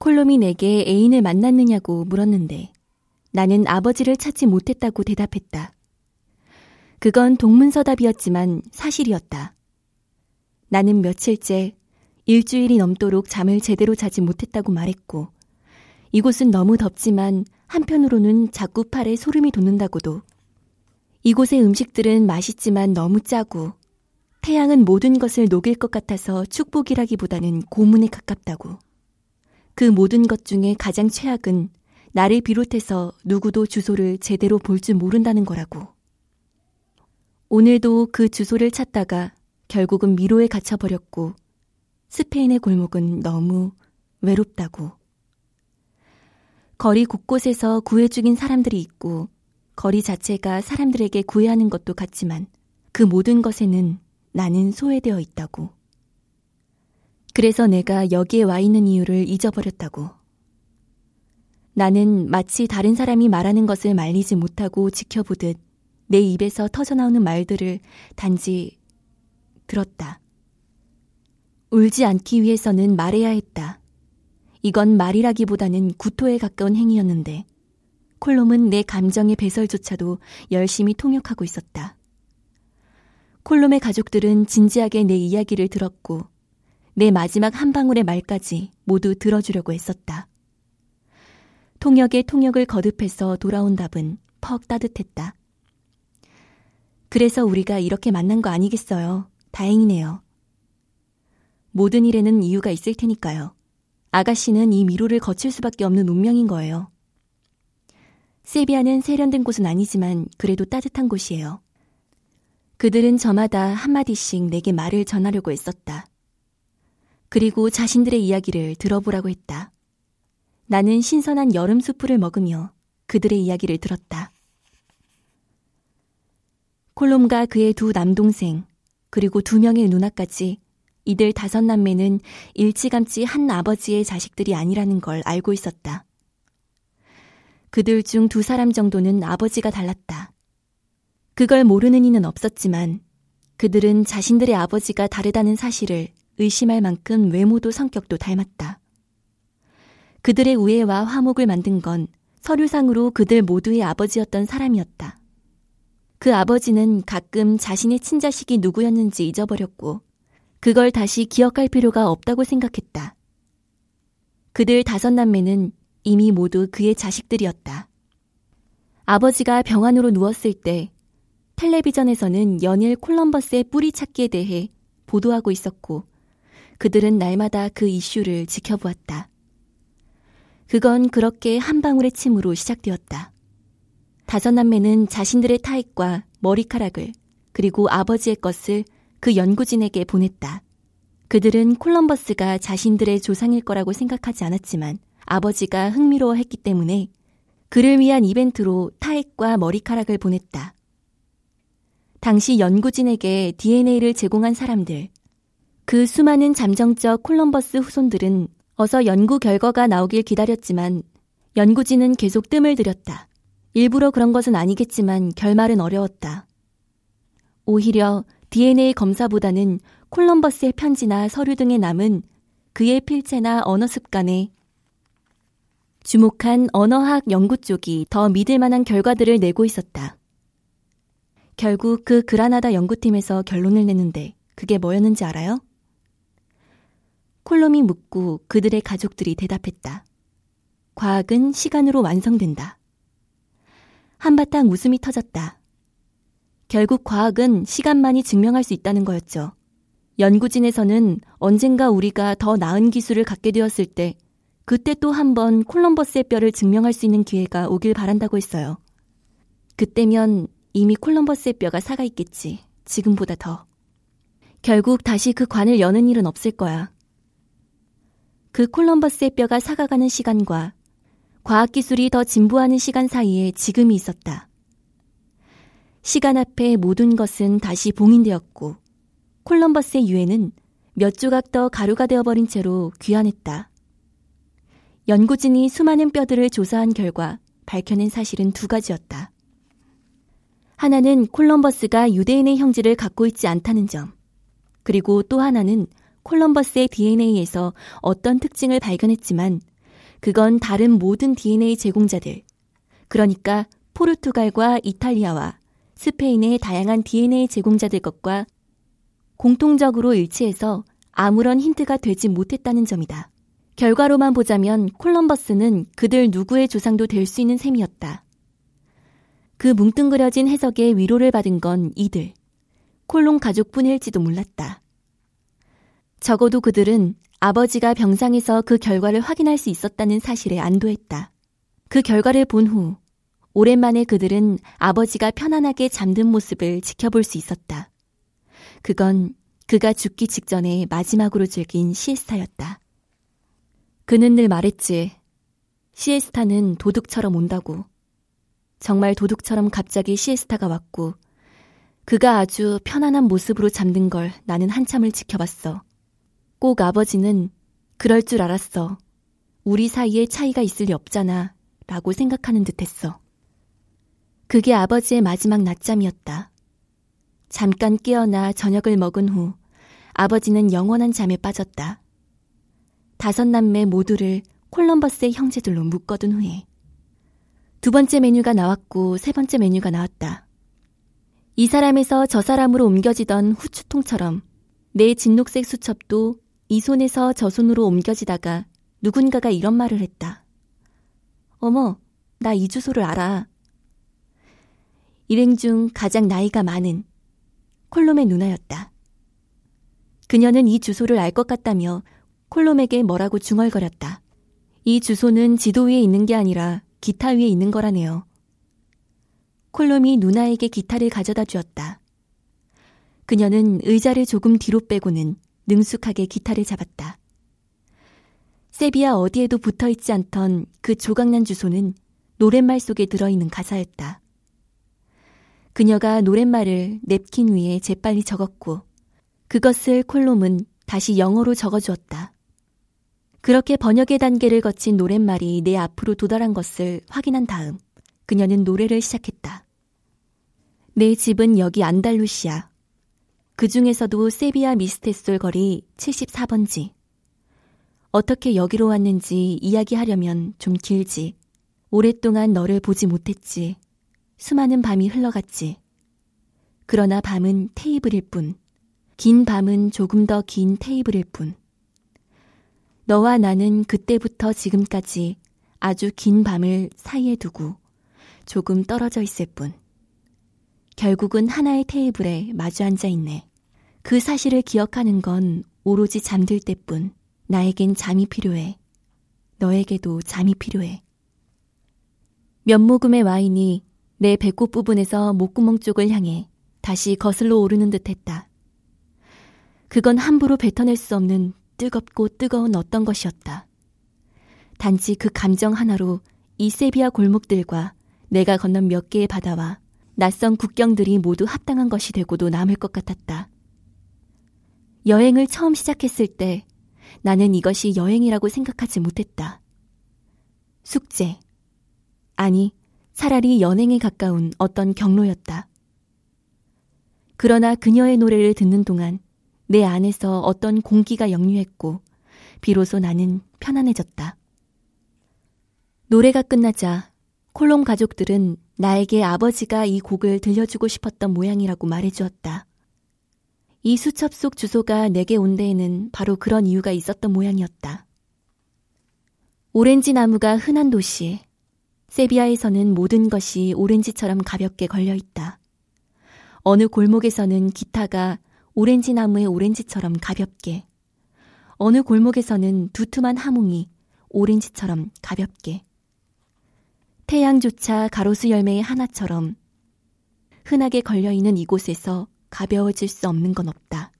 콜롬이 내게 애인을 만났느냐고 물었는데 나는 아버지를 찾지 못했다고 대답했다. 그건 동문서답이었지만 사실이었다. 나는 며칠째 일주일이 넘도록 잠을 제대로 자지 못했다고 말했고, 이곳은 너무 덥지만 한편으로는 자꾸 팔에 소름이 돋는다고도. 이곳의 음식들은 맛있지만 너무 짜고, 태양은 모든 것을 녹일 것 같아서 축복이라기보다는 고문에 가깝다고. 그 모든 것 중에 가장 최악은 나를 비롯해서 누구도 주소를 제대로 볼 줄 모른다는 거라고. 오늘도 그 주소를 찾다가 결국은 미로에 갇혀버렸고 스페인의 골목은 너무 외롭다고. 거리 곳곳에서 구해 죽인 사람들이 있고 거리 자체가 사람들에게 구애하는 것도 같지만 그 모든 것에는 나는 소외되어 있다고. 그래서 내가 여기에 와 있는 이유를 잊어버렸다고. 나는 마치 다른 사람이 말하는 것을 말리지 못하고 지켜보듯 내 입에서 터져나오는 말들을 단지 들었다. 울지 않기 위해서는 말해야 했다. 이건 말이라기보다는 구토에 가까운 행위였는데 콜롬은 내 감정의 배설조차도 열심히 통역하고 있었다. 콜롬의 가족들은 진지하게 내 이야기를 들었고 내 마지막 한 방울의 말까지 모두 들어주려고 했었다. 통역의 통역을 거듭해서 돌아온 답은 퍽 따뜻했다. 그래서 우리가 이렇게 만난 거 아니겠어요. 다행이네요. 모든 일에는 이유가 있을 테니까요. 아가씨는 이 미로를 거칠 수밖에 없는 운명인 거예요. 세비야는 세련된 곳은 아니지만 그래도 따뜻한 곳이에요. 그들은 저마다 한마디씩 내게 말을 전하려고 했었다. 그리고 자신들의 이야기를 들어보라고 했다. 나는 신선한 여름 수프를 먹으며 그들의 이야기를 들었다. 콜롬과 그의 두 남동생, 그리고 두 명의 누나까지 이들 다섯 남매는 일찌감치 한 아버지의 자식들이 아니라는 걸 알고 있었다. 그들 중 두 사람 정도는 아버지가 달랐다. 그걸 모르는 이는 없었지만 그들은 자신들의 아버지가 다르다는 사실을 의심할 만큼 외모도 성격도 닮았다. 그들의 우애와 화목을 만든 건 서류상으로 그들 모두의 아버지였던 사람이었다. 그 아버지는 가끔 자신의 친자식이 누구였는지 잊어버렸고 그걸 다시 기억할 필요가 없다고 생각했다. 그들 다섯 남매는 이미 모두 그의 자식들이었다. 아버지가 병환으로 누웠을 때 텔레비전에서는 연일 콜럼버스의 뿌리 찾기에 대해 보도하고 있었고 그들은 날마다 그 이슈를 지켜보았다. 그건 그렇게 한 방울의 침으로 시작되었다. 다섯 남매는 자신들의 타액과 머리카락을 그리고 아버지의 것을 그 연구진에게 보냈다. 그들은 콜럼버스가 자신들의 조상일 거라고 생각하지 않았지만 아버지가 흥미로워했기 때문에 그를 위한 이벤트로 타액과 머리카락을 보냈다. 당시 연구진에게 DNA를 제공한 사람들, 그 수많은 잠정적 콜럼버스 후손들은 어서 연구 결과가 나오길 기다렸지만 연구진은 계속 뜸을 들였다. 일부러 그런 것은 아니겠지만 결말은 어려웠다. 오히려 DNA 검사보다는 콜럼버스의 편지나 서류 등에 남은 그의 필체나 언어 습관에 주목한 언어학 연구 쪽이 더 믿을 만한 결과들을 내고 있었다. 결국 그 그라나다 연구팀에서 결론을 내는데 그게 뭐였는지 알아요? 콜롬이 묻고 그들의 가족들이 대답했다. 과학은 시간으로 완성된다. 한바탕 웃음이 터졌다. 결국 과학은 시간만이 증명할 수 있다는 거였죠. 연구진에서는 언젠가 우리가 더 나은 기술을 갖게 되었을 때 그때 또 한 번 콜럼버스의 뼈를 증명할 수 있는 기회가 오길 바란다고 했어요. 그때면 이미 콜럼버스의 뼈가 사가 있겠지. 지금보다 더. 결국 다시 그 관을 여는 일은 없을 거야. 그 콜럼버스의 뼈가 사가가는 시간과 과학기술이 더 진보하는 시간 사이에 지금이 있었다. 시간 앞에 모든 것은 다시 봉인되었고 콜럼버스의 유해는 몇 조각 더 가루가 되어버린 채로 귀환했다. 연구진이 수많은 뼈들을 조사한 결과 밝혀낸 사실은 두 가지였다. 하나는 콜럼버스가 유대인의 형질을 갖고 있지 않다는 점. 그리고 또 하나는 콜럼버스의 DNA에서 어떤 특징을 발견했지만 그건 다른 모든 DNA 제공자들, 그러니까 포르투갈과 이탈리아와 스페인의 다양한 DNA 제공자들 것과 공통적으로 일치해서 아무런 힌트가 되지 못했다는 점이다. 결과로만 보자면 콜럼버스는 그들 누구의 조상도 될 수 있는 셈이었다. 그 뭉뚱그려진 해석에 위로를 받은 건 이들, 콜롱 가족뿐일지도 몰랐다. 적어도 그들은 아버지가 병상에서 그 결과를 확인할 수 있었다는 사실에 안도했다. 그 결과를 본 후, 오랜만에 그들은 아버지가 편안하게 잠든 모습을 지켜볼 수 있었다. 그건 그가 죽기 직전에 마지막으로 즐긴 시에스타였다. 그는 늘 말했지. 시에스타는 도둑처럼 온다고. 정말 도둑처럼 갑자기 시에스타가 왔고, 그가 아주 편안한 모습으로 잠든 걸 나는 한참을 지켜봤어. 꼭 아버지는 그럴 줄 알았어. 우리 사이에 차이가 있을 리 없잖아. 라고 생각하는 듯 했어. 그게 아버지의 마지막 낮잠이었다. 잠깐 깨어나 저녁을 먹은 후 아버지는 영원한 잠에 빠졌다. 다섯 남매 모두를 콜럼버스의 형제들로 묶어둔 후에 두 번째 메뉴가 나왔고 세 번째 메뉴가 나왔다. 이 사람에서 저 사람으로 옮겨지던 후추통처럼 내 진녹색 수첩도 이 손에서 저 손으로 옮겨지다가 누군가가 이런 말을 했다. 어머, 나 이 주소를 알아. 일행 중 가장 나이가 많은 콜롬의 누나였다. 그녀는 이 주소를 알 것 같다며 콜롬에게 뭐라고 중얼거렸다. 이 주소는 지도 위에 있는 게 아니라 기타 위에 있는 거라네요. 콜롬이 누나에게 기타를 가져다 주었다. 그녀는 의자를 조금 뒤로 빼고는 능숙하게 기타를 잡았다. 세비야 어디에도 붙어 있지 않던 그 조각난 주소는 노랫말 속에 들어있는 가사였다. 그녀가 노랫말을 냅킨 위에 재빨리 적었고 그것을 콜롬은 다시 영어로 적어주었다. 그렇게 번역의 단계를 거친 노랫말이 내 앞으로 도달한 것을 확인한 다음 그녀는 노래를 시작했다. 내 집은 여기 안달루시아. 그 중에서도 세비야 미스테솔 거리 74번지. 어떻게 여기로 왔는지 이야기하려면 좀 길지. 오랫동안 너를 보지 못했지. 수많은 밤이 흘러갔지. 그러나 밤은 테이블일 뿐. 긴 밤은 조금 더 긴 테이블일 뿐. 너와 나는 그때부터 지금까지 아주 긴 밤을 사이에 두고 조금 떨어져 있을 뿐. 결국은 하나의 테이블에 마주 앉아 있네. 그 사실을 기억하는 건 오로지 잠들 때뿐. 나에겐 잠이 필요해. 너에게도 잠이 필요해. 몇 모금의 와인이 내 배꼽 부분에서 목구멍 쪽을 향해 다시 거슬러 오르는 듯 했다. 그건 함부로 뱉어낼 수 없는 뜨겁고 뜨거운 어떤 것이었다. 단지 그 감정 하나로 이 세비야 골목들과 내가 건넌 몇 개의 바다와 낯선 국경들이 모두 합당한 것이 되고도 남을 것 같았다. 여행을 처음 시작했을 때 나는 이것이 여행이라고 생각하지 못했다. 숙제. 아니, 차라리 연행에 가까운 어떤 경로였다. 그러나 그녀의 노래를 듣는 동안 내 안에서 어떤 공기가 역류했고 비로소 나는 편안해졌다. 노래가 끝나자 콜롬 가족들은 나에게 아버지가 이 곡을 들려주고 싶었던 모양이라고 말해주었다. 이 수첩 속 주소가 내게 온 데에는 바로 그런 이유가 있었던 모양이었다. 오렌지 나무가 흔한 도시, 세비야에서는 모든 것이 오렌지처럼 가볍게 걸려 있다. 어느 골목에서는 기타가 오렌지 나무의 오렌지처럼 가볍게, 어느 골목에서는 두툼한 하몽이 오렌지처럼 가볍게, 태양조차 가로수 열매의 하나처럼 흔하게 걸려있는 이곳에서 가벼워질 수 없는 건 없다.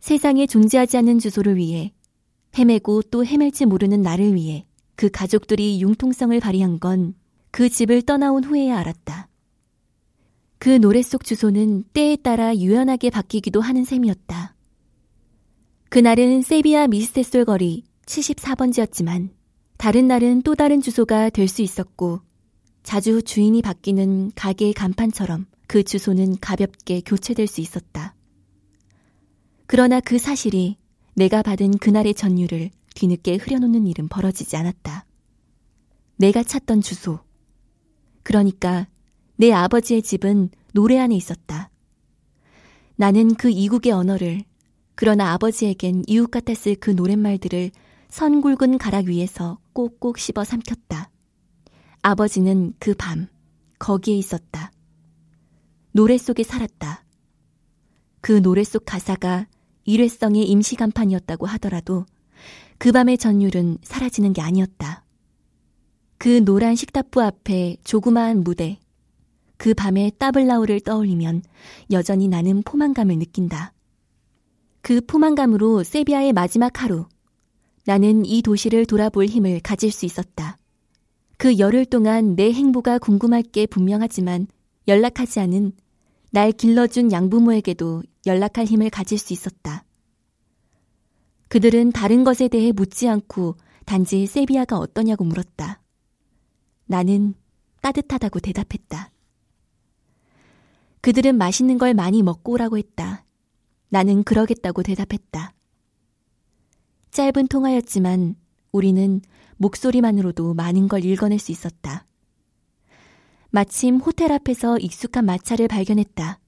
세상에 존재하지 않는 주소를 위해 헤매고 또 헤맬지 모르는 나를 위해 그 가족들이 융통성을 발휘한 건 그 집을 떠나온 후에야 알았다. 그 노래 속 주소는 때에 따라 유연하게 바뀌기도 하는 셈이었다. 그날은 세비야 미스테솔 거리 74번지였지만 다른 날은 또 다른 주소가 될 수 있었고 자주 주인이 바뀌는 가게의 간판처럼 그 주소는 가볍게 교체될 수 있었다. 그러나 그 사실이 내가 받은 그날의 전율을 뒤늦게 흐려놓는 일은 벌어지지 않았다. 내가 찾던 주소. 그러니까 내 아버지의 집은 노래 안에 있었다. 나는 그 이국의 언어를, 그러나 아버지에겐 이웃 같았을 그 노랫말들을 선 굵은 가락 위에서 꼭꼭 씹어 삼켰다. 아버지는 그 밤, 거기에 있었다. 노래 속에 살았다. 그 노래 속 가사가 일회성의 임시 간판이었다고 하더라도 그 밤의 전율은 사라지는 게 아니었다. 그 노란 식탁부 앞에 조그마한 무대, 그 밤의 따블라우를 떠올리면 여전히 나는 포만감을 느낀다. 그 포만감으로 세비야의 마지막 하루, 나는 이 도시를 돌아볼 힘을 가질 수 있었다. 그 열흘 동안 내 행보가 궁금할 게 분명하지만 연락하지 않은 날 길러준 양부모에게도 연락할 힘을 가질 수 있었다. 그들은 다른 것에 대해 묻지 않고 단지 세비야가 어떠냐고 물었다. 나는 따뜻하다고 대답했다. 그들은 맛있는 걸 많이 먹고 오라고 했다. 나는 그러겠다고 대답했다. 짧은 통화였지만 우리는 목소리만으로도 많은 걸 읽어낼 수 있었다. 마침 호텔 앞에서 익숙한 마차를 발견했다.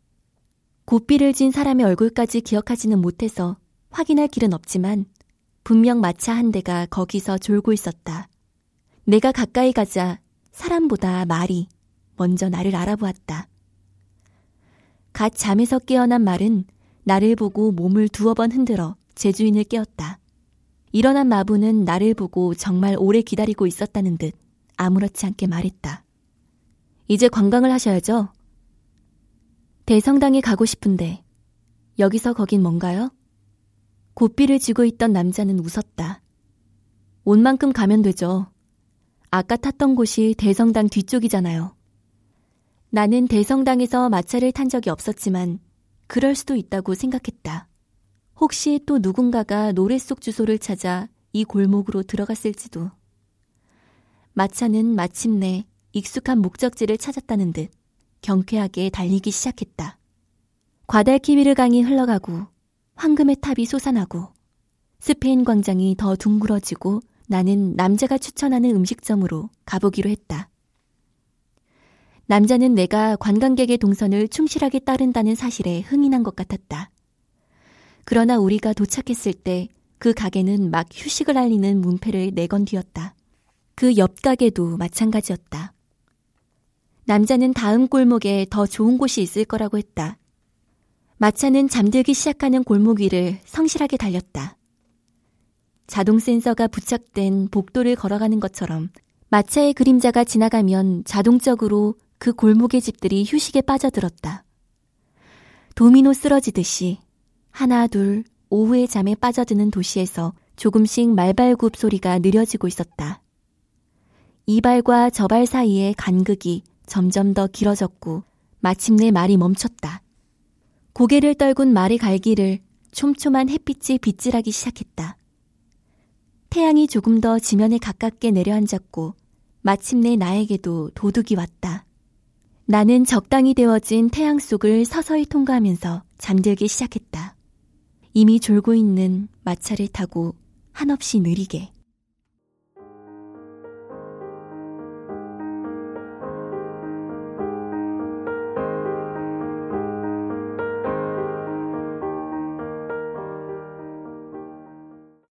고삐를 진 사람의 얼굴까지 기억하지는 못해서 확인할 길은 없지만 분명 마차 한 대가 거기서 졸고 있었다. 내가 가까이 가자 사람보다 말이 먼저 나를 알아보았다. 갓 잠에서 깨어난 말은 나를 보고 몸을 두어 번 흔들어 제주인을 깨웠다. 일어난 마부는 나를 보고 정말 오래 기다리고 있었다는 듯 아무렇지 않게 말했다. 이제 관광을 하셔야죠. 대성당에 가고 싶은데 여기서 거긴 뭔가요? 고삐를 쥐고 있던 남자는 웃었다. 온 만큼 가면 되죠. 아까 탔던 곳이 대성당 뒤쪽이잖아요. 나는 대성당에서 마차를 탄 적이 없었지만 그럴 수도 있다고 생각했다. 혹시 또 누군가가 노래 속 주소를 찾아 이 골목으로 들어갔을지도. 마차는 마침내 익숙한 목적지를 찾았다는 듯 경쾌하게 달리기 시작했다. 과달키미르 강이 흘러가고 황금의 탑이 솟아나고 스페인 광장이 더 둥그러지고 나는 남자가 추천하는 음식점으로 가보기로 했다. 남자는 내가 관광객의 동선을 충실하게 따른다는 사실에 흥이 난 것 같았다. 그러나 우리가 도착했을 때 그 가게는 막 휴식을 알리는 문패를 내건뒤었다. 그 옆 가게도 마찬가지였다. 남자는 다음 골목에 더 좋은 곳이 있을 거라고 했다. 마차는 잠들기 시작하는 골목 위를 성실하게 달렸다. 자동 센서가 부착된 복도를 걸어가는 것처럼 마차의 그림자가 지나가면 자동적으로 그 골목의 집들이 휴식에 빠져들었다. 도미노 쓰러지듯이 하나 둘 오후의 잠에 빠져드는 도시에서 조금씩 말발굽 소리가 느려지고 있었다. 이발과 저발 사이의 간극이 점점 더 길어졌고 마침내 말이 멈췄다. 고개를 떨군 말의 갈기를 촘촘한 햇빛이 빗질하기 시작했다. 태양이 조금 더 지면에 가깝게 내려앉았고 마침내 나에게도 도둑이 왔다. 나는 적당히 데워진 태양 속을 서서히 통과하면서 잠들기 시작했다. 이미 졸고 있는 마차를 타고 한없이 느리게